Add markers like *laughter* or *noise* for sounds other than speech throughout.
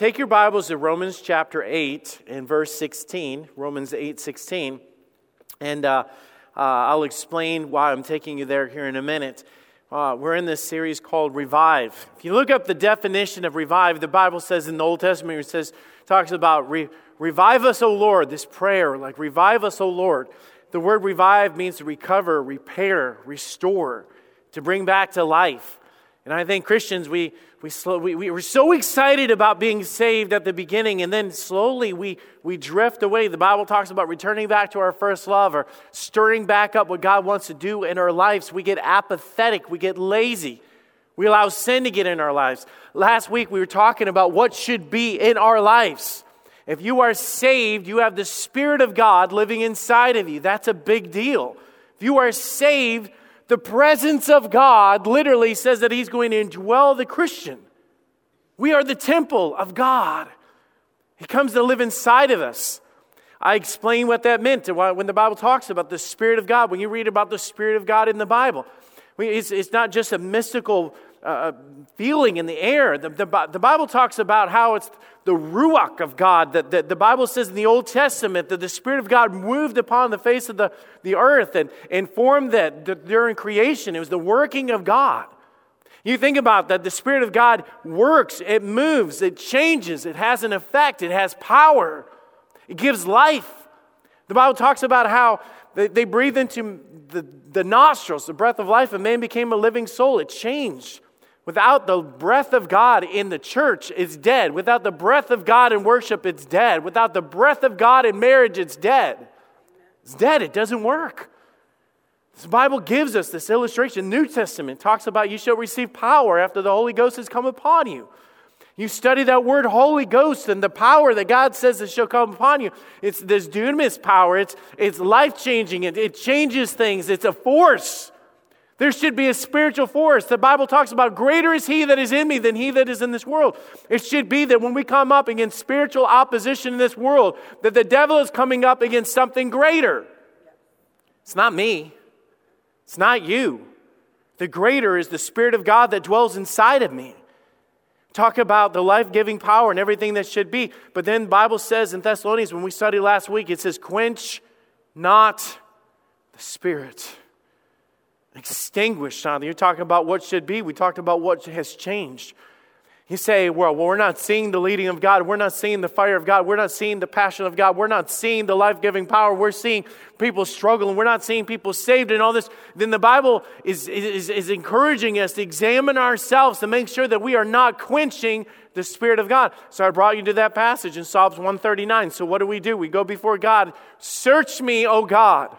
take your Bibles to Romans chapter 8 and verse 16, Romans 8 16, and uh, uh, I'll explain why I'm taking you there here in a minute. Uh, we're in this series called Revive. If you look up the definition of revive, the Bible says in the Old Testament, it says, talks about re- revive us, O Lord, this prayer, like revive us, O Lord. The word revive means to recover, repair, restore, to bring back to life. And I think Christians, we, we, slow, we, we were so excited about being saved at the beginning, and then slowly we, we drift away. The Bible talks about returning back to our first love or stirring back up what God wants to do in our lives. We get apathetic, we get lazy, we allow sin to get in our lives. Last week we were talking about what should be in our lives. If you are saved, you have the Spirit of God living inside of you. That's a big deal. If you are saved, the presence of God literally says that He's going to indwell the Christian. We are the temple of God. He comes to live inside of us. I explain what that meant when the Bible talks about the Spirit of God. When you read about the Spirit of God in the Bible, it's, it's not just a mystical uh, feeling in the air. The, the, the, Bible talks about how it's the ruach of God. That, that the Bible says in the Old Testament that the Spirit of God moved upon the face of the, the earth and, and formed that during creation. It was the working of God. You think about that, the Spirit of God works, it moves, it changes, it has an effect, it has power, it gives life. The Bible talks about how they, they breathed into the, the nostrils, the breath of life, and man became a living soul. It changed. Without the breath of God in the church, it's dead. Without the breath of God in worship, it's dead. Without the breath of God in marriage, it's dead. It's dead. It doesn't work. The Bible gives us this illustration. New Testament talks about you shall receive power after the Holy Ghost has come upon you. You study that word Holy Ghost and the power that God says that shall come upon you. It's this dunamis power. It's, it's life changing. It, it changes things. It's a force. There should be a spiritual force. The Bible talks about greater is he that is in me than he that is in this world. It should be that when we come up against spiritual opposition in this world, that the devil is coming up against something greater. It's not me. It's not you. The greater is the Spirit of God that dwells inside of me. Talk about the life giving power and everything that should be. But then the Bible says in Thessalonians, when we studied last week, it says, quench not the Spirit extinguished on. You're talking about what should be. We talked about what has changed. You say, well, well, we're not seeing the leading of God. We're not seeing the fire of God. We're not seeing the passion of God. We're not seeing the life giving power. We're seeing people struggle and we're not seeing people saved and all this. Then the Bible is, is, is encouraging us to examine ourselves to make sure that we are not quenching the Spirit of God. So I brought you to that passage in Psalms 139. So what do we do? We go before God. Search me, O God.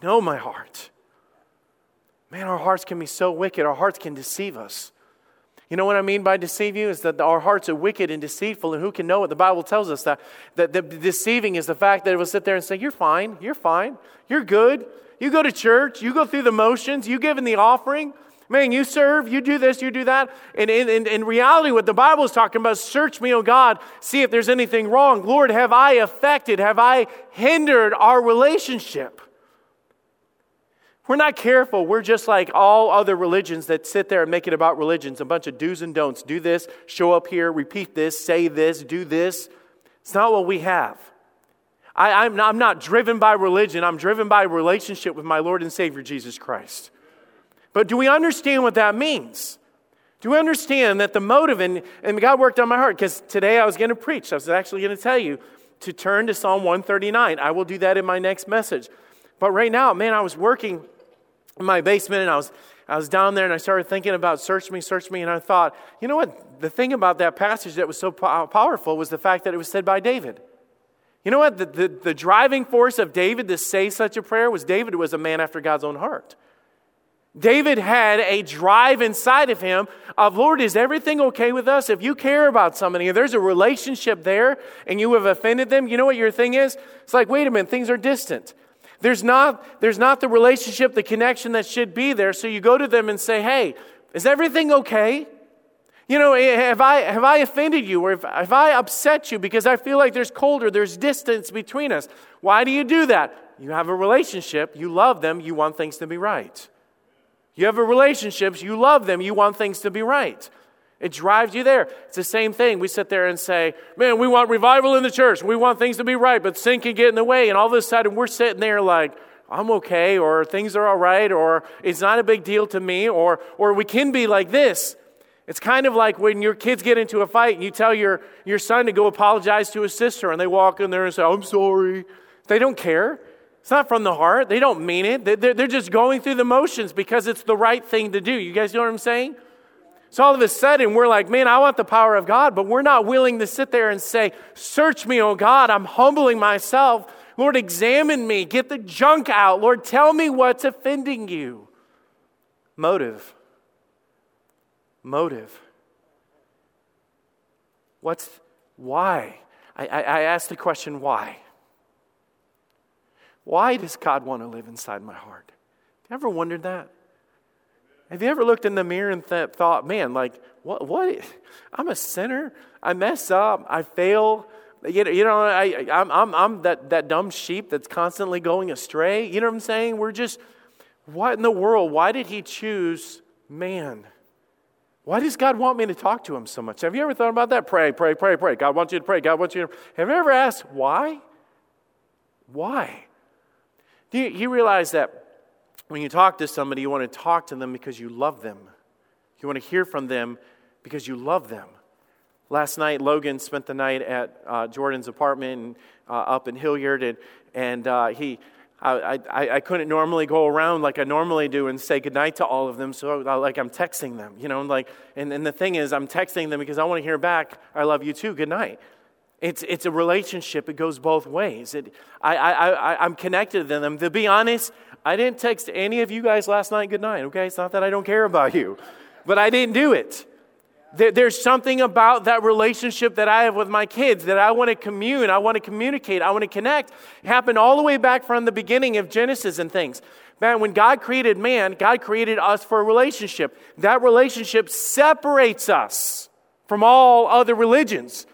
Know my heart. Man, our hearts can be so wicked. Our hearts can deceive us. You know what I mean by deceive you? Is that our hearts are wicked and deceitful, and who can know it? The Bible tells us that, that the deceiving is the fact that it will sit there and say, You're fine, you're fine, you're good. You go to church, you go through the motions, you give in the offering. Man, you serve, you do this, you do that. And in, in, in reality, what the Bible is talking about, search me, O God, see if there's anything wrong. Lord, have I affected, have I hindered our relationship? We're not careful, we're just like all other religions that sit there and make it about religions a bunch of do's and don'ts. Do this, show up here, repeat this, say this, do this. It's not what we have. I, am not, I'm not driven by religion, I'm driven by relationship with my Lord and Savior Jesus Christ. But do we understand what that means? Do we understand that the motive, and, and God worked on my heart, because today I was going to preach. I was actually going to tell you to turn to Psalm 139. I will do that in my next message. But right now, man, I was working in my basement and I was, I was down there and I started thinking about search me, search me. And I thought, you know what? The thing about that passage that was so powerful was the fact that it was said by David. You know what? The, the, the driving force of David to say such a prayer was David was a man after God's own heart. David had a drive inside of him of, Lord, is everything okay with us? If you care about somebody, if there's a relationship there and you have offended them, you know what your thing is? It's like, wait a minute, things are distant. There's not, there's not the relationship, the connection that should be there. So you go to them and say, hey, is everything okay? You know, eh, have I, have I offended you or have, have I upset you because I feel like there's colder, there's distance between us? Why do you do that? You have a relationship, you love them, you want things to be right. You have a relationship, you love them, you want things to be right. It drives you there. It's the same thing. We sit there and say, man, we want revival in the church. We want things to be right, but sin can get in the way. And all of a sudden, we're sitting there like, I'm okay, or things are all right, or it's not a big deal to me, or, or we can be like this. It's kind of like when your kids get into a fight and you tell your, your son to go apologize to his sister, and they walk in there and say, I'm sorry. They don't care. It's not from the heart. They don't mean it. They're, they're just going through the motions because it's the right thing to do. You guys know what I'm saying? So all of a sudden, we're like, man, I want the power of God, but we're not willing to sit there and say, Search me, oh God. I'm humbling myself. Lord, examine me. Get the junk out. Lord, tell me what's offending you. Motive. Motive. What's why? I, I, I ask the question, why? Why does God want to live inside my heart? Have you ever wondered that? Have you ever looked in the mirror and th- thought, man, like, what, what? I'm a sinner. I mess up. I fail. You know, you know I, I'm, I'm, I'm that, that dumb sheep that's constantly going astray. You know what I'm saying? We're just, what in the world? Why did he choose man? Why does God want me to talk to him so much? Have you ever thought about that? Pray, pray, pray, pray. God wants you to pray. God wants you to. Have you ever asked why? Why? Do you, you realize that when you talk to somebody, you want to talk to them because you love them. You want to hear from them because you love them. Last night, Logan spent the night at uh, Jordan's apartment uh, up in Hilliard, and, and uh, he, I, I, I, couldn't normally go around like I normally do and say goodnight to all of them, so like I'm texting them, you know, like, and, and the thing is, I'm texting them because I want to hear back, I love you too, goodnight. It's, it's a relationship. It goes both ways. It, I, I, I, I'm connected to them. To be honest, I didn't text any of you guys last night good night, okay? It's not that I don't care about you, but I didn't do it. There's something about that relationship that I have with my kids that I want to commune, I want to communicate, I want to connect. It happened all the way back from the beginning of Genesis and things. Man, when God created man, God created us for a relationship. That relationship separates us from all other religions.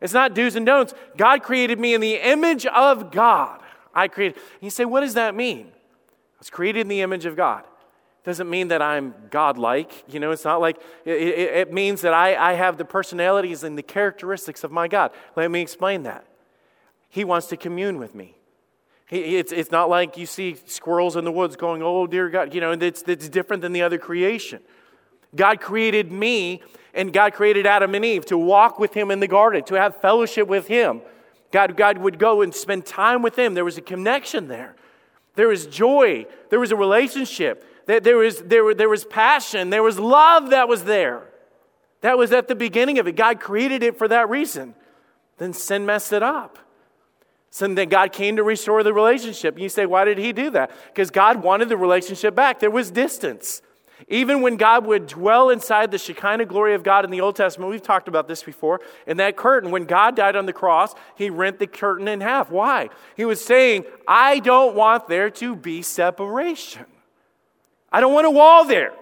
It's not do's and don'ts. God created me in the image of God. I created. You say, what does that mean? Was created in the image of God. Doesn't mean that I'm God-like. You know, it's not like it, it, it means that I, I have the personalities and the characteristics of my God. Let me explain that. He wants to commune with me. He, it's, it's not like you see squirrels in the woods going, oh, dear God. You know, it's, it's different than the other creation. God created me and God created Adam and Eve to walk with him in the garden, to have fellowship with him. God, God would go and spend time with him. There was a connection there. There was joy. There was a relationship. There was, there, there was passion. There was love that was there. That was at the beginning of it. God created it for that reason. Then sin messed it up. So then God came to restore the relationship. And you say, why did he do that? Because God wanted the relationship back. There was distance. Even when God would dwell inside the Shekinah glory of God in the Old Testament, we've talked about this before, in that curtain, when God died on the cross, he rent the curtain in half. Why? He was saying, I don't want there to be separation. I don't want a wall there.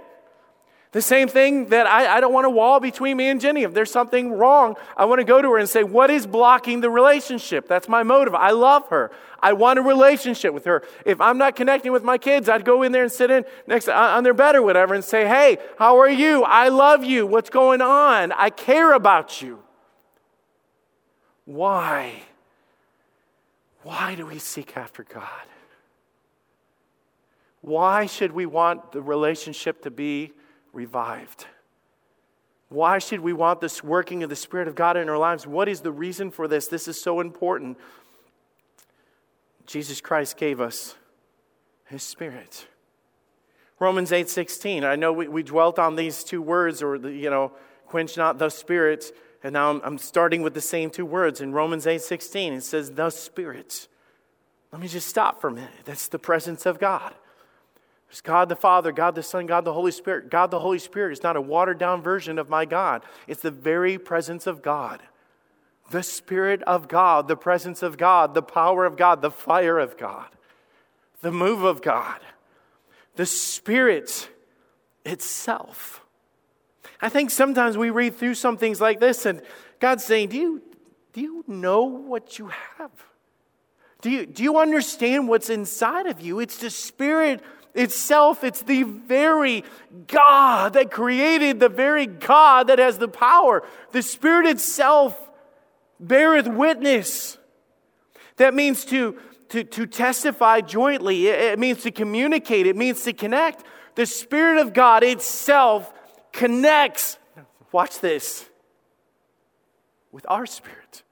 The same thing that I, I don't want a wall between me and Jenny. If there's something wrong, I want to go to her and say, What is blocking the relationship? That's my motive. I love her. I want a relationship with her. If I'm not connecting with my kids, I'd go in there and sit in next uh, on their bed or whatever and say, Hey, how are you? I love you. What's going on? I care about you. Why? Why do we seek after God? Why should we want the relationship to be revived. Why should we want this working of the Spirit of God in our lives? What is the reason for this? This is so important. Jesus Christ gave us His Spirit. Romans 8 16. I know we, we dwelt on these two words, or, the, you know, quench not the Spirit. And now I'm, I'm starting with the same two words. In Romans 8 16, it says, the Spirit. Let me just stop for a minute. That's the presence of God. There's God the Father, God the Son, God the Holy Spirit. God the Holy Spirit is not a watered down version of my God, it's the very presence of God. The Spirit of God, the presence of God, the power of God, the fire of God, the move of God, the Spirit itself. I think sometimes we read through some things like this and God's saying, Do you, do you know what you have? Do you, do you understand what's inside of you? It's the Spirit itself. It's the very God that created, the very God that has the power. The Spirit itself beareth witness. That means to, to, to testify jointly, it, it means to communicate, it means to connect. The Spirit of God itself connects, watch this, with our spirit.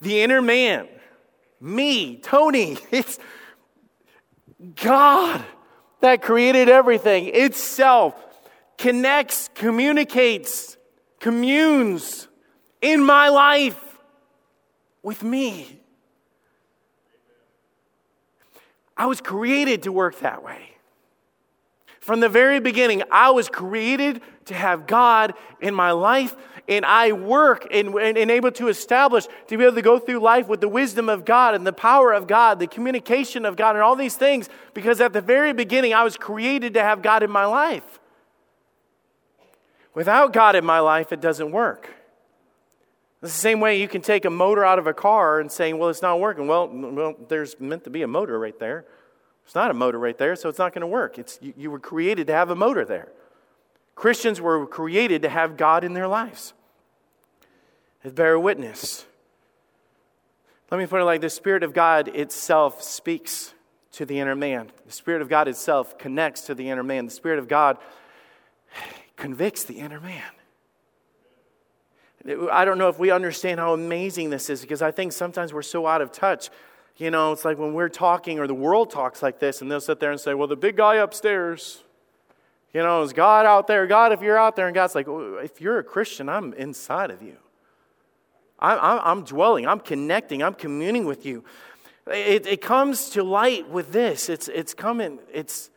The inner man, me, Tony, *laughs* it's God that created everything itself connects, communicates, communes in my life with me. I was created to work that way. From the very beginning, I was created to have God in my life, and I work and, and, and, able to establish to be able to go through life with the wisdom of God and the power of God, the communication of God, and all these things, because at the very beginning, I was created to have God in my life. Without God in my life, it doesn't work. It's the same way you can take a motor out of a car and saying, well, it's not working. Well, well there's meant to be a motor right there. It's not a motor right there, so it's not going to work. It's, you, you were created to have a motor there. Christians were created to have God in their lives, to bear witness. Let me put it like the Spirit of God itself speaks to the inner man. The Spirit of God itself connects to the inner man. The Spirit of God convicts the inner man. I don't know if we understand how amazing this is because I think sometimes we're so out of touch. You know, it's like when we're talking or the world talks like this, and they'll sit there and say, Well, the big guy upstairs, you know, is God out there? God, if you're out there, and God's like, If you're a Christian, I'm inside of you. I'm, I'm dwelling, I'm connecting, I'm communing with you. It, it comes to light with this. It's, it's coming, it's,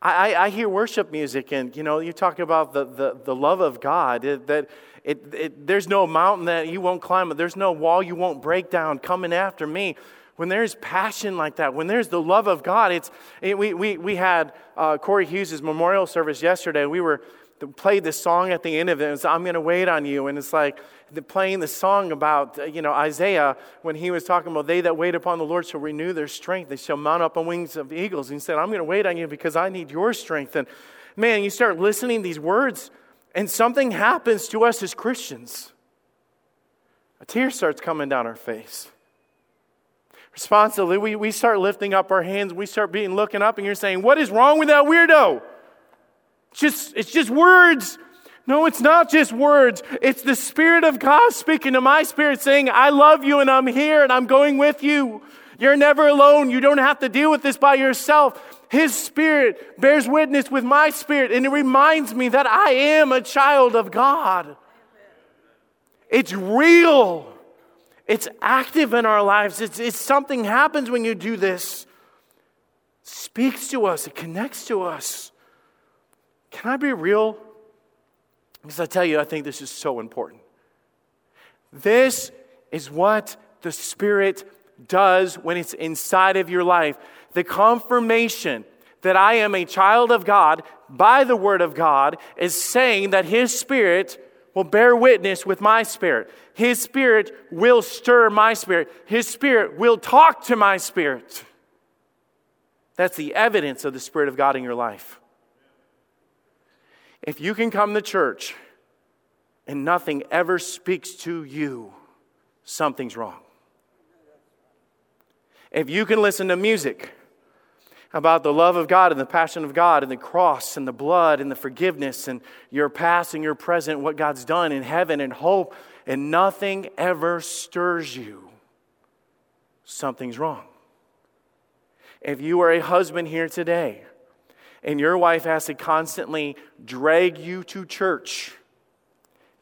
I, I hear worship music, and you know, you talk about the, the, the love of God, it, that it, it, there's no mountain that you won't climb, there's no wall you won't break down coming after me. When there's passion like that, when there's the love of God, it's, it, we, we, we had uh, Corey Hughes' memorial service yesterday. We were played this song at the end of it. It's, I'm going to wait on you. And it's like the, playing the song about, you know, Isaiah when he was talking about they that wait upon the Lord shall renew their strength. They shall mount up on wings of eagles. And he said, I'm going to wait on you because I need your strength. And man, you start listening these words and something happens to us as Christians. A tear starts coming down our face. Responsibly, we, we start lifting up our hands, we start being looking up, and you're saying, What is wrong with that weirdo? Just, it's just words. No, it's not just words. It's the Spirit of God speaking to my spirit saying, I love you and I'm here and I'm going with you. You're never alone. You don't have to deal with this by yourself. His spirit bears witness with my spirit, and it reminds me that I am a child of God. It's real, it's active in our lives. It's, it's something happens when you do this. Speaks to us, it connects to us. Can I be real? Because I tell you, I think this is so important. This is what the Spirit does when it's inside of your life the confirmation that I am a child of God by the Word of God is saying that His Spirit will bear witness with my spirit. His Spirit will stir my spirit. His Spirit will talk to my spirit. That's the evidence of the Spirit of God in your life. If you can come to church and nothing ever speaks to you, something's wrong. If you can listen to music about the love of God and the passion of God and the cross and the blood and the forgiveness and your past and your present, what God's done in heaven and hope, and nothing ever stirs you, something's wrong. If you are a husband here today and your wife has to constantly drag you to church,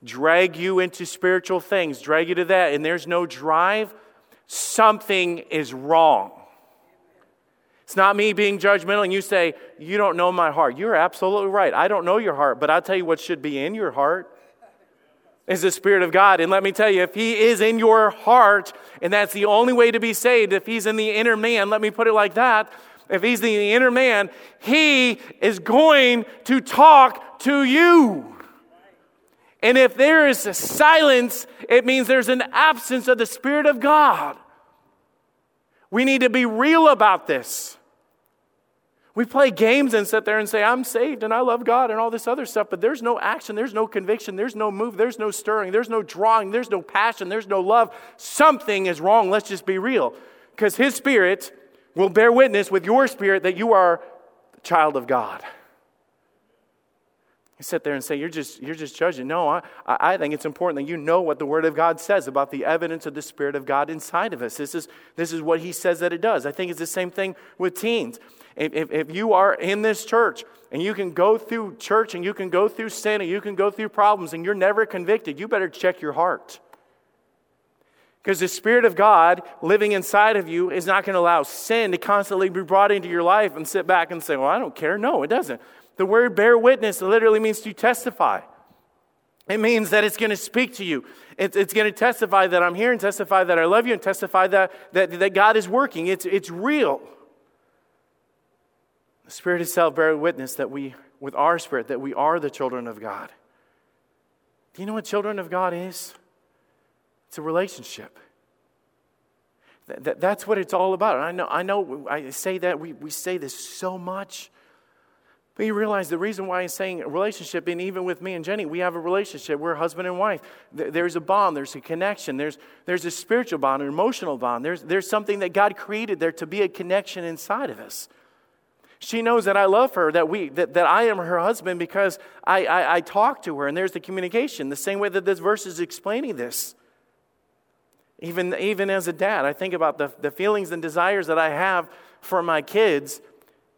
drag you into spiritual things, drag you to that, and there's no drive, something is wrong. It's not me being judgmental and you say, You don't know my heart. You're absolutely right. I don't know your heart, but I'll tell you what should be in your heart is the Spirit of God. And let me tell you, if He is in your heart, and that's the only way to be saved, if He's in the inner man, let me put it like that. If He's in the inner man, He is going to talk to you. And if there is silence, it means there's an absence of the Spirit of God. We need to be real about this. We play games and sit there and say, I'm saved and I love God and all this other stuff, but there's no action, there's no conviction, there's no move, there's no stirring, there's no drawing, there's no passion, there's no love. Something is wrong. Let's just be real. Because His Spirit will bear witness with your spirit that you are a child of God. You sit there and say, You're just, you're just judging. No, I, I think it's important that you know what the Word of God says about the evidence of the Spirit of God inside of us. This is, this is what He says that it does. I think it's the same thing with teens. If, if, you are in this church and you can go through church and you can go through sin and you can go through problems and you're never convicted, you better check your heart. Because the Spirit of God living inside of you is not going to allow sin to constantly be brought into your life and sit back and say, Well, I don't care. No, it doesn't. The word bear witness literally means to testify. It means that it's going to speak to you. It's, it's going to testify that I'm here and testify that I love you and testify that, that, that God is working. It's, it's real. The Spirit itself bears witness that we, with our spirit, that we are the children of God. Do you know what children of God is? It's a relationship. That, that, that's what it's all about. And I know, I know I say that, we, we say this so much. But you realize the reason why he's saying relationship, and even with me and Jenny, we have a relationship. We're husband and wife. There's a bond, there's a connection, there's, there's a spiritual bond, an emotional bond. There's, there's something that God created there to be a connection inside of us. She knows that I love her, that, we, that, that I am her husband because I, I, I talk to her, and there's the communication, the same way that this verse is explaining this. Even, even as a dad, I think about the, the feelings and desires that I have for my kids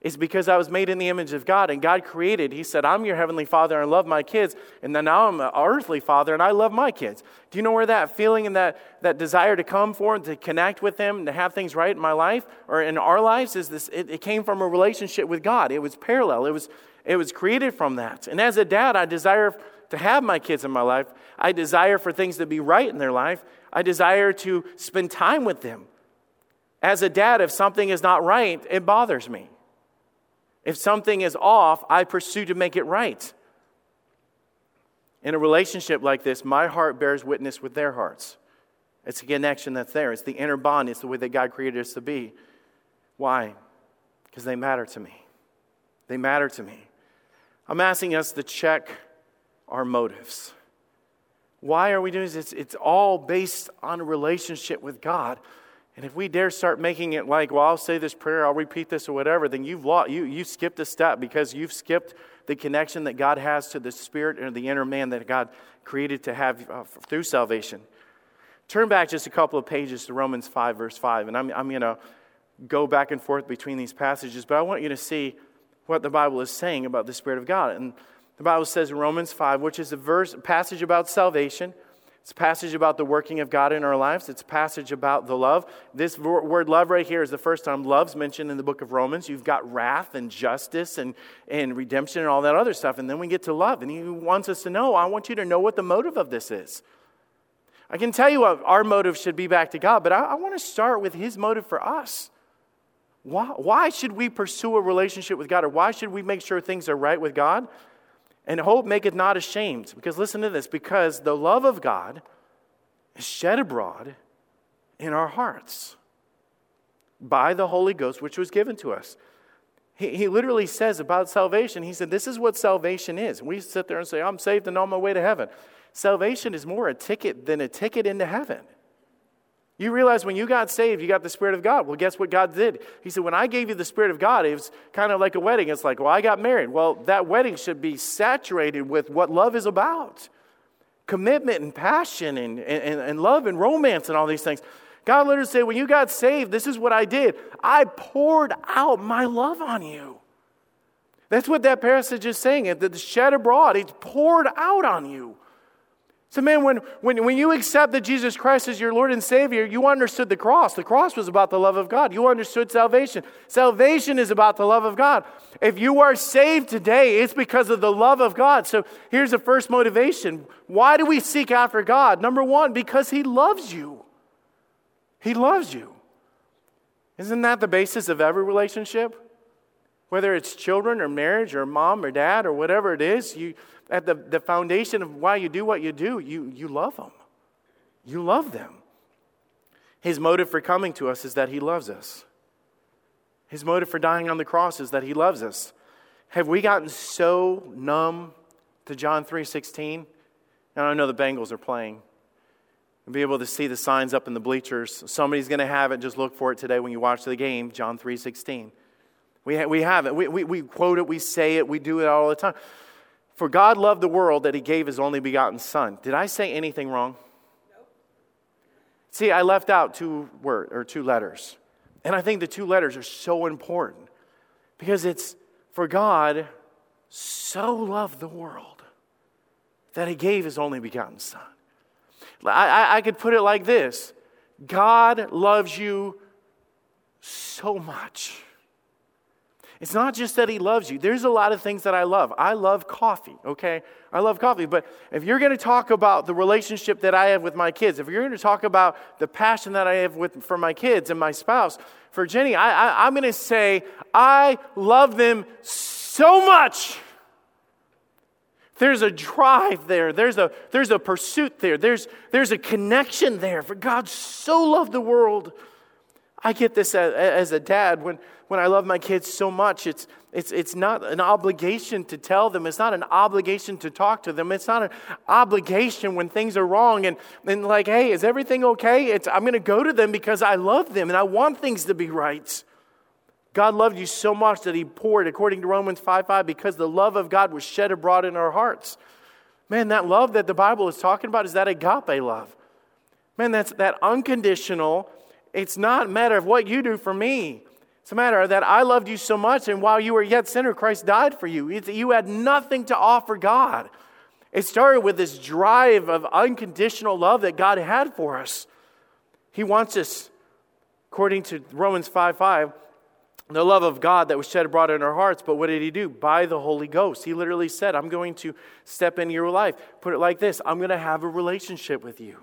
is because I was made in the image of God and God created. He said, I'm your heavenly father and love my kids. And then now I'm an earthly father and I love my kids. Do you know where that feeling and that, that desire to come for and to connect with them and to have things right in my life or in our lives is this? It, it came from a relationship with God. It was parallel. It was, it was created from that. And as a dad, I desire to have my kids in my life. I desire for things to be right in their life. I desire to spend time with them. As a dad, if something is not right, it bothers me. If something is off, I pursue to make it right. In a relationship like this, my heart bears witness with their hearts. It's a connection that's there. It's the inner bond. It's the way that God created us to be. Why? Because they matter to me. They matter to me. I'm asking us to check our motives. Why are we doing this? It's, it's all based on a relationship with God. And if we dare start making it like, well, I'll say this prayer, I'll repeat this or whatever, then you've lost, you, you skipped a step because you've skipped the connection that God has to the spirit and the inner man that God created to have uh, through salvation. Turn back just a couple of pages to Romans 5, verse 5, and I'm, I'm going to go back and forth between these passages, but I want you to see what the Bible is saying about the Spirit of God. And the Bible says in Romans 5, which is a verse, passage about salvation. It's a passage about the working of God in our lives. It's a passage about the love. This word love right here is the first time love's mentioned in the book of Romans. You've got wrath and justice and, and redemption and all that other stuff. And then we get to love. And he wants us to know, I want you to know what the motive of this is. I can tell you what our motive should be back to God, but I, I want to start with his motive for us. Why, why should we pursue a relationship with God, or why should we make sure things are right with God? And hope maketh not ashamed. Because listen to this because the love of God is shed abroad in our hearts by the Holy Ghost, which was given to us. He, he literally says about salvation, he said, This is what salvation is. We sit there and say, I'm saved and on my way to heaven. Salvation is more a ticket than a ticket into heaven. You realize when you got saved, you got the Spirit of God. Well, guess what God did? He said, When I gave you the Spirit of God, it was kind of like a wedding. It's like, well, I got married. Well, that wedding should be saturated with what love is about commitment and passion and, and, and love and romance and all these things. God literally said, When you got saved, this is what I did. I poured out my love on you. That's what that passage is saying. That the shed abroad, it's poured out on you. So, man, when, when, when you accepted Jesus Christ as your Lord and Savior, you understood the cross. The cross was about the love of God. You understood salvation. Salvation is about the love of God. If you are saved today, it's because of the love of God. So, here's the first motivation. Why do we seek after God? Number one, because He loves you. He loves you. Isn't that the basis of every relationship? Whether it's children or marriage or mom or dad or whatever it is, you at the, the foundation of why you do what you do, you, you love them. You love them. His motive for coming to us is that he loves us. His motive for dying on the cross is that he loves us. Have we gotten so numb to John 3:16? And I know the Bengals are playing. And be able to see the signs up in the bleachers. Somebody's going to have it. Just look for it today when you watch the game, John 3:16. We, ha- we have it. We, we, we quote it, we say it, we do it all the time. For God loved the world that he gave his only begotten Son. Did I say anything wrong? No. See, I left out two word or two letters. And I think the two letters are so important because it's for God so loved the world that he gave his only begotten Son. I, I, I could put it like this God loves you so much it's not just that he loves you. There's a lot of things that I love. I love coffee, okay? I love coffee. But if you're going to talk about the relationship that I have with my kids, if you're going to talk about the passion that I have with, for my kids and my spouse, for Jenny, I, I, I'm going to say, I love them so much. There's a drive there. There's a, there's a pursuit there. There's, there's a connection there. For God so loved the world. I get this as, as a dad when when I love my kids so much, it's, it's, it's not an obligation to tell them. It's not an obligation to talk to them. It's not an obligation when things are wrong and, and like, hey, is everything okay? It's, I'm going to go to them because I love them and I want things to be right. God loved you so much that He poured, according to Romans 5 5, because the love of God was shed abroad in our hearts. Man, that love that the Bible is talking about is that agape love. Man, that's that unconditional. It's not a matter of what you do for me. A matter that I loved you so much, and while you were yet sinner, Christ died for you. You had nothing to offer God. It started with this drive of unconditional love that God had for us. He wants us, according to Romans 5 5, the love of God that was shed abroad in our hearts. But what did He do? By the Holy Ghost. He literally said, I'm going to step into your life. Put it like this I'm going to have a relationship with you.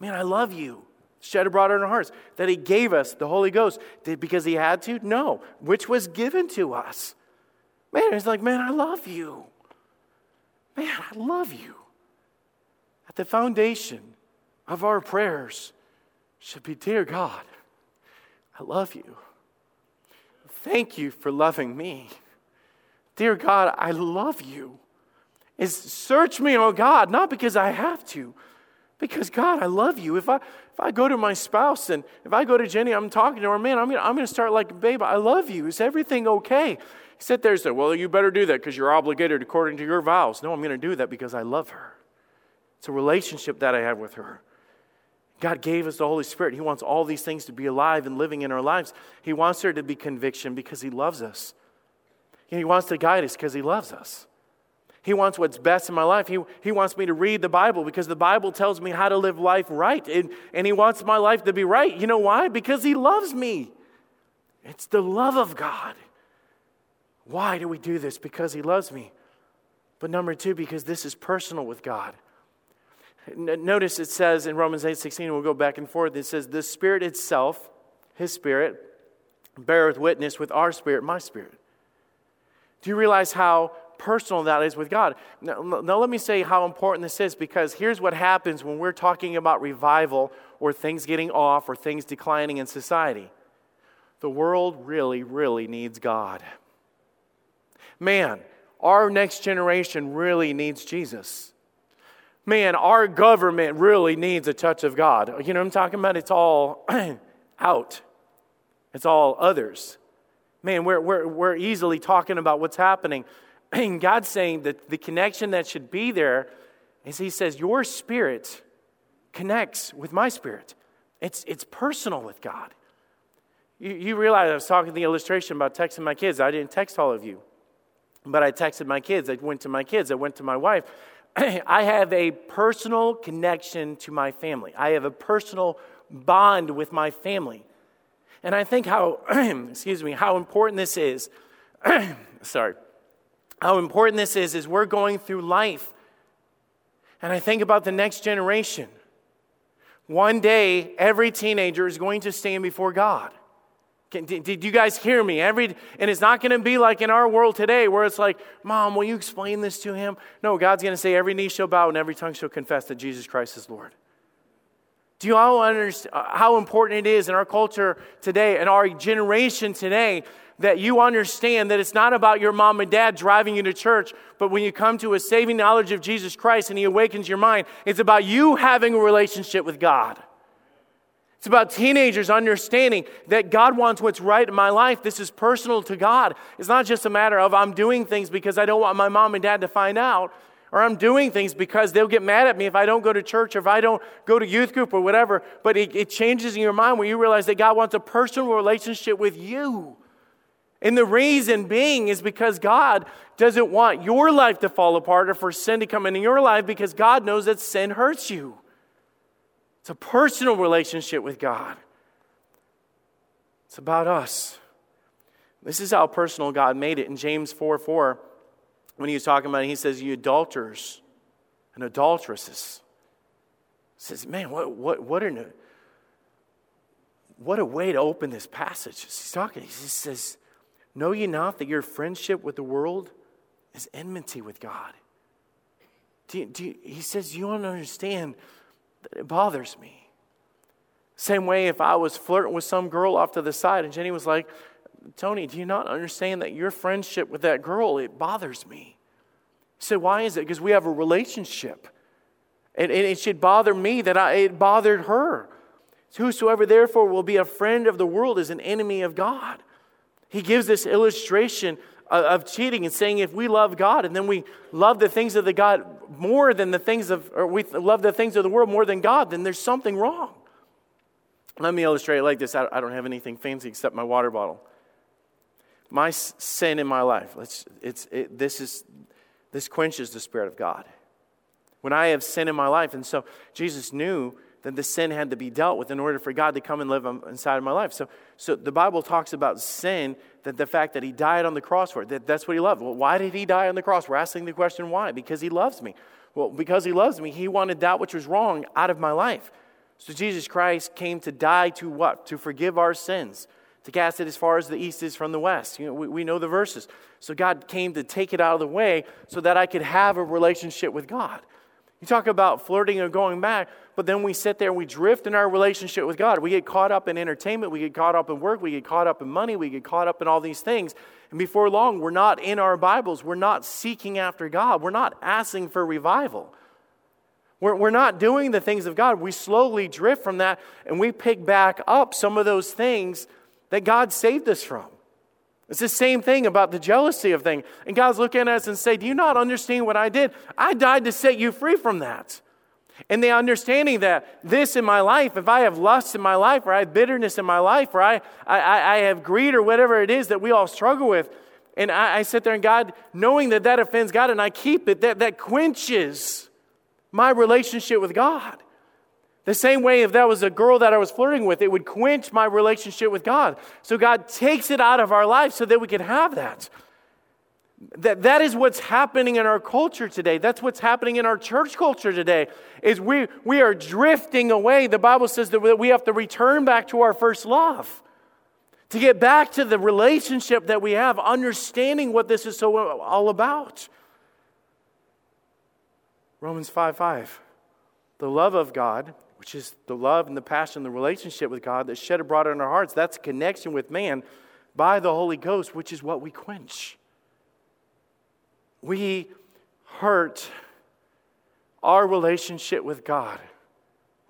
Man, I love you shed abroad in our hearts, that He gave us the Holy Ghost. Did, because He had to? No, which was given to us. Man, He's like, man, I love you. Man, I love you. At the foundation of our prayers should be Dear God, I love you. Thank you for loving me. Dear God, I love you. Is search me, oh God, not because I have to, because God, I love you. If I if I go to my spouse and if I go to Jenny, I'm talking to her, man, I'm gonna, I'm gonna start like, babe, I love you. Is everything okay? He sit there and said, well, you better do that because you're obligated according to your vows. No, I'm gonna do that because I love her. It's a relationship that I have with her. God gave us the Holy Spirit. He wants all these things to be alive and living in our lives. He wants there to be conviction because He loves us. And He wants to guide us because He loves us. He wants what's best in my life. He, he wants me to read the Bible because the Bible tells me how to live life right. And, and He wants my life to be right. You know why? Because He loves me. It's the love of God. Why do we do this? Because He loves me. But number two, because this is personal with God. Notice it says in Romans 8 16, we'll go back and forth, it says, The Spirit itself, His Spirit, beareth witness with our spirit, my spirit. Do you realize how personal that is with God. Now, now, let me say how important this is because here's what happens when we're talking about revival or things getting off or things declining in society. The world really, really needs God. Man, our next generation really needs Jesus. Man, our government really needs a touch of God. You know what I'm talking about? It's all *clears throat* out, it's all others. Man, we're, we're, we're easily talking about what's happening and God's saying that the connection that should be there is He says, Your spirit connects with my spirit. It's, it's personal with God. You, you realize I was talking the illustration about texting my kids. I didn't text all of you, but I texted my kids. I went to my kids. I went to my wife. *clears throat* I have a personal connection to my family. I have a personal bond with my family. And I think how, *clears throat* excuse me, how important this is. *clears throat* Sorry how important this is as we're going through life. And I think about the next generation. One day, every teenager is going to stand before God. Did you guys hear me? Every, and it's not going to be like in our world today where it's like, Mom, will you explain this to him? No, God's going to say, Every knee shall bow and every tongue shall confess that Jesus Christ is Lord. Do you all understand uh, how important it is in our culture today, and our generation today, that you understand that it's not about your mom and dad driving you to church, but when you come to a saving knowledge of Jesus Christ and He awakens your mind, it's about you having a relationship with God. It's about teenagers understanding that God wants what's right in my life. This is personal to God. It's not just a matter of I'm doing things because I don't want my mom and dad to find out, or I'm doing things because they'll get mad at me if I don't go to church or if I don't go to youth group or whatever. But it, it changes in your mind when you realize that God wants a personal relationship with you. And the reason being is because God doesn't want your life to fall apart or for sin to come into your life because God knows that sin hurts you. It's a personal relationship with God, it's about us. This is how personal God made it. In James 4 4, when he was talking about it, he says, You adulterers and adulteresses. He says, Man, what, what, what, an, what a way to open this passage. He's talking, he says, Know ye not that your friendship with the world is enmity with God? Do you, do you, he says, You don't understand that it bothers me. Same way if I was flirting with some girl off to the side and Jenny was like, Tony, do you not understand that your friendship with that girl, it bothers me? Said, Why is it? Because we have a relationship. And, and it should bother me that I, it bothered her. Whosoever therefore will be a friend of the world is an enemy of God. He gives this illustration of cheating and saying if we love God and then we love the things of the God more than the things of, or we love the things of the world more than God, then there's something wrong. Let me illustrate it like this. I don't have anything fancy except my water bottle. My sin in my life, it's, it, this, is, this quenches the Spirit of God. When I have sin in my life, and so Jesus knew that the sin had to be dealt with in order for God to come and live inside of my life. So, so the Bible talks about sin, that the fact that He died on the cross for it, that that's what He loved. Well, why did He die on the cross? We're asking the question why? Because He loves me. Well, because He loves me, He wanted that which was wrong out of my life. So Jesus Christ came to die to what? To forgive our sins, to cast it as far as the east is from the west. You know, we, we know the verses. So God came to take it out of the way so that I could have a relationship with God. You talk about flirting or going back, but then we sit there and we drift in our relationship with God. We get caught up in entertainment, we get caught up in work, we get caught up in money, we get caught up in all these things. And before long, we're not in our Bibles, we're not seeking after God, we're not asking for revival. We're, we're not doing the things of God. We slowly drift from that and we pick back up some of those things that God saved us from. It's the same thing about the jealousy of things. And God's looking at us and say, Do you not understand what I did? I died to set you free from that. And the understanding that this in my life, if I have lust in my life, or I have bitterness in my life, or I, I, I have greed, or whatever it is that we all struggle with, and I, I sit there and God, knowing that that offends God, and I keep it, that, that quenches my relationship with God. The same way, if that was a girl that I was flirting with, it would quench my relationship with God. So God takes it out of our life so that we can have that. That, that is what's happening in our culture today. That's what's happening in our church culture today. Is we, we are drifting away. The Bible says that we have to return back to our first love. To get back to the relationship that we have, understanding what this is so uh, all about. Romans 5 5. The love of God which is the love and the passion, the relationship with God that's shed abroad in our hearts. That's a connection with man by the Holy Ghost, which is what we quench. We hurt our relationship with God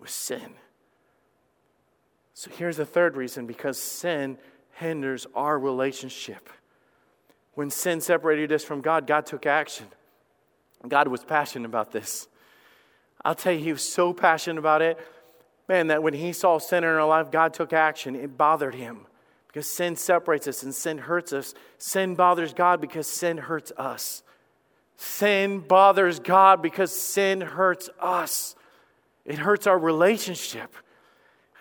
with sin. So here's the third reason because sin hinders our relationship. When sin separated us from God, God took action. God was passionate about this. I'll tell you, he was so passionate about it, man, that when he saw sin in our life, God took action. It bothered him because sin separates us and sin hurts us. Sin bothers God because sin hurts us. Sin bothers God because sin hurts us. It hurts our relationship.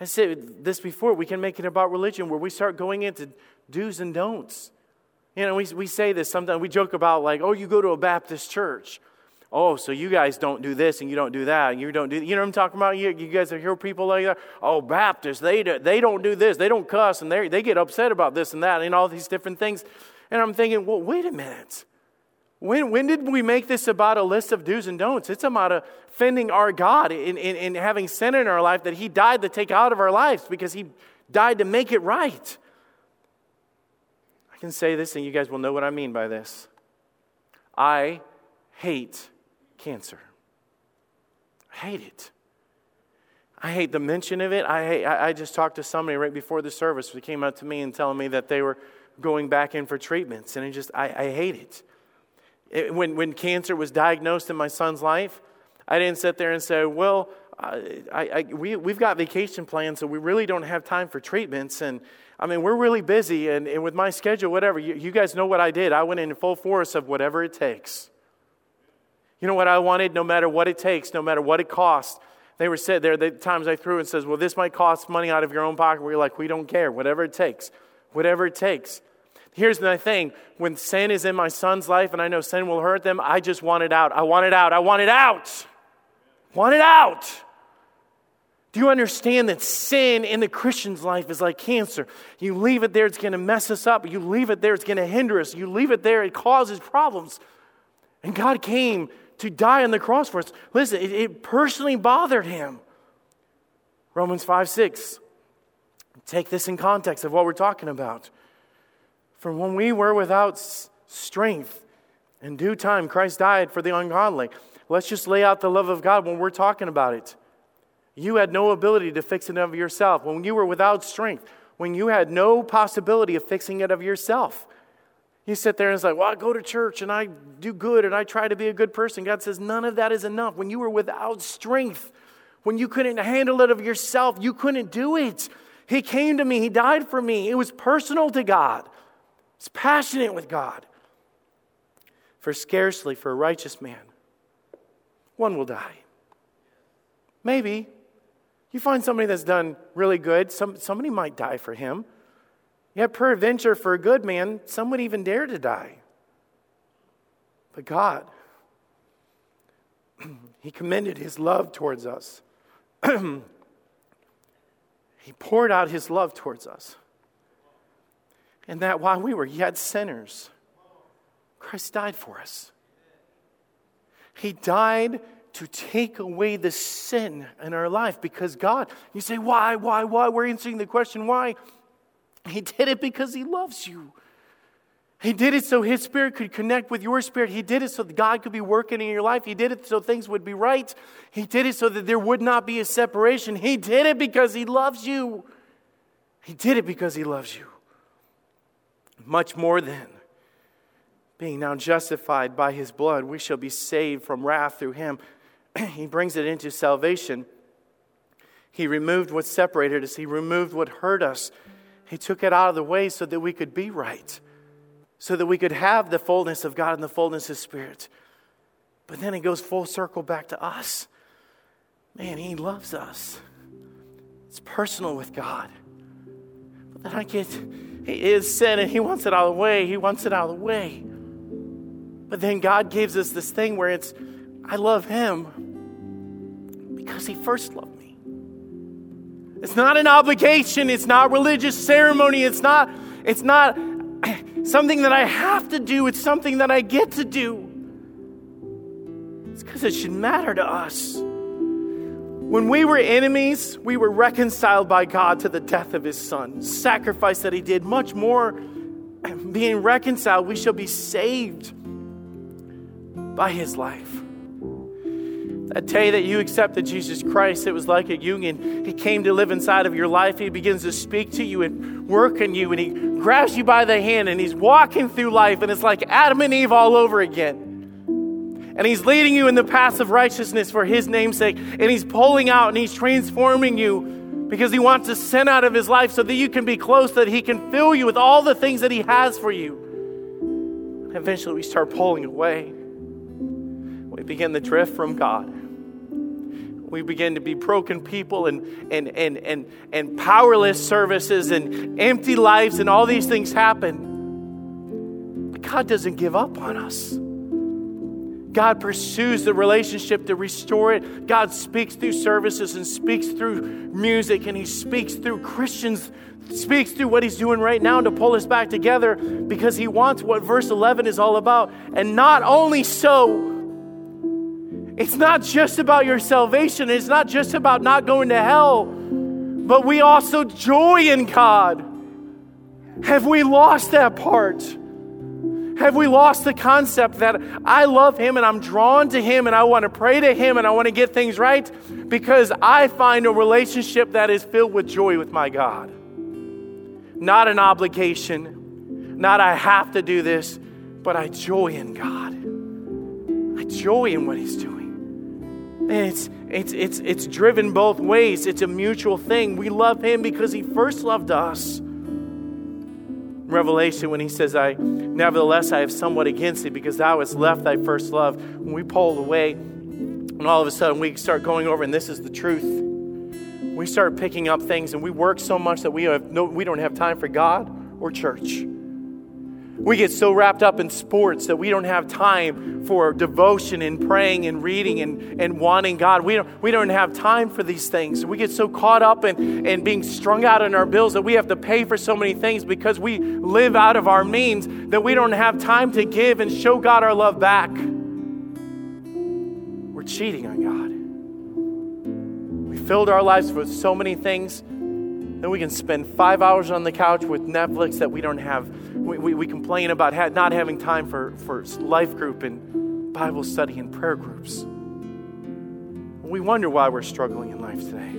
I said this before, we can make it about religion where we start going into do's and don'ts. You know, we, we say this sometimes, we joke about, like, oh, you go to a Baptist church oh, so you guys don't do this and you don't do that and you don't do, you know what I'm talking about? You, you guys hear people like that? Oh, Baptists, they, do, they don't do this, they don't cuss, and they, they get upset about this and that and all these different things. And I'm thinking, well, wait a minute. When, when did we make this about a list of do's and don'ts? It's about offending our God in, in, in having sin in our life that He died to take out of our lives because He died to make it right. I can say this, and you guys will know what I mean by this. I hate cancer. I hate it. I hate the mention of it. I, hate, I, I just talked to somebody right before the service who came up to me and telling me that they were going back in for treatments, and it just I, I hate it. it. When when cancer was diagnosed in my son's life, I didn't sit there and say, "Well, I, I, we we've got vacation plans, so we really don't have time for treatments." And I mean, we're really busy, and, and with my schedule, whatever. You, you guys know what I did. I went in full force of whatever it takes. You know what I wanted? No matter what it takes, no matter what it costs. They were said there, the times I threw and says, Well, this might cost money out of your own pocket. We're like, We don't care, whatever it takes whatever it takes. Here's the thing when sin is in my son's life and I know sin will hurt them, I just want it out. I want it out. I want it out. Want it out. Do you understand that sin in the Christian's life is like cancer? You leave it there, it's going to mess us up. You leave it there, it's going to hinder us. You leave it there, it causes problems. And God came to die on the cross for us. Listen, it, it personally bothered him. Romans 5 6. Take this in context of what we're talking about. For when we were without strength, in due time, Christ died for the ungodly. Let's just lay out the love of God when we're talking about it. You had no ability to fix it of yourself. When you were without strength, when you had no possibility of fixing it of yourself, you sit there and it's like, well, I go to church and I do good and I try to be a good person. God says, none of that is enough. When you were without strength, when you couldn't handle it of yourself, you couldn't do it. He came to me, He died for me. It was personal to God, it's passionate with God. For scarcely for a righteous man, one will die. Maybe. You find somebody that's done really good, some, somebody might die for him. Yet, peradventure, for a good man, some would even dare to die. But God, *clears throat* He commended His love towards us. *clears throat* He poured out his love towards us. And that while we were yet sinners, Christ died for us. He died to take away the sin in our life because God, you say, why, why, why? We're answering the question, why? He did it because He loves you. He did it so His Spirit could connect with your spirit. He did it so that God could be working in your life. He did it so things would be right. He did it so that there would not be a separation. He did it because He loves you. He did it because He loves you. Much more than being now justified by His blood, we shall be saved from wrath through Him. *clears throat* he brings it into salvation. He removed what separated us, He removed what hurt us. He took it out of the way so that we could be right so that we could have the fullness of God and the fullness of Spirit. But then it goes full circle back to us. Man, He loves us. It's personal with God. But then I get, He is sin and He wants it out of the way. He wants it out of the way. But then God gives us this thing where it's, I love Him because He first loved me. It's not an obligation. It's not religious ceremony. It's not, it's not *clears throat* something that I have to do, it's something that I get to do. It's because it should matter to us. When we were enemies, we were reconciled by God to the death of his son, sacrifice that he did, much more *clears throat* being reconciled, we shall be saved by his life. That day that you accepted Jesus Christ, it was like a union. He came to live inside of your life. He begins to speak to you and work in you, and He grabs you by the hand, and He's walking through life, and it's like Adam and Eve all over again. And He's leading you in the path of righteousness for His namesake, and He's pulling out and He's transforming you because He wants to send out of His life so that you can be close, that He can fill you with all the things that He has for you. And eventually, we start pulling away begin to drift from God. We begin to be broken people and, and, and, and, and powerless services and empty lives, and all these things happen. But God doesn't give up on us. God pursues the relationship to restore it. God speaks through services and speaks through music, and He speaks through Christians, speaks through what He's doing right now to pull us back together because He wants what verse 11 is all about. And not only so, it's not just about your salvation, it's not just about not going to hell, but we also joy in God. Have we lost that part? Have we lost the concept that I love Him and I'm drawn to Him and I want to pray to Him and I want to get things right because I find a relationship that is filled with joy with my God? Not an obligation, not I have to do this, but I joy in God. I joy in what He's doing. It's, it's, it's, it's driven both ways. It's a mutual thing. We love Him because He first loved us. Revelation when he says, I nevertheless I have somewhat against thee because thou hast left thy first love. When we pull away, and all of a sudden we start going over, and this is the truth. We start picking up things and we work so much that we have no we don't have time for God or church. We get so wrapped up in sports that we don't have time for devotion and praying and reading and, and wanting God. We don't, we don't have time for these things. We get so caught up in, in being strung out in our bills that we have to pay for so many things because we live out of our means that we don't have time to give and show God our love back. We're cheating on God. We filled our lives with so many things that we can spend five hours on the couch with Netflix that we don't have we, we, we complain about ha- not having time for, for life group and Bible study and prayer groups. We wonder why we're struggling in life today.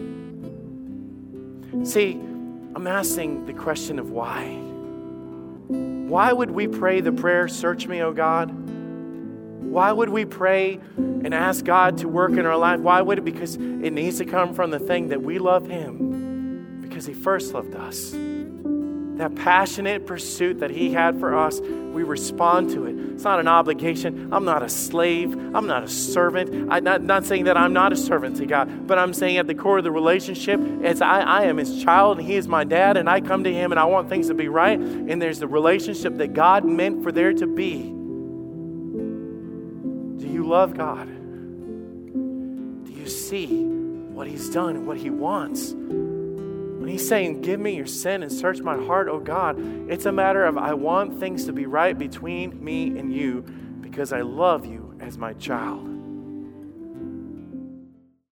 See, I'm asking the question of why. Why would we pray the prayer, Search me, O God? Why would we pray and ask God to work in our life? Why would it? Because it needs to come from the thing that we love Him because He first loved us that passionate pursuit that He had for us, we respond to it. It's not an obligation. I'm not a slave. I'm not a servant. I'm not, not saying that I'm not a servant to God, but I'm saying at the core of the relationship, it's I, I am His child and He is my dad, and I come to Him and I want things to be right. And there's the relationship that God meant for there to be. Do you love God? Do you see what He's done and what He wants? When he's saying, Give me your sin and search my heart, oh God, it's a matter of I want things to be right between me and you because I love you as my child.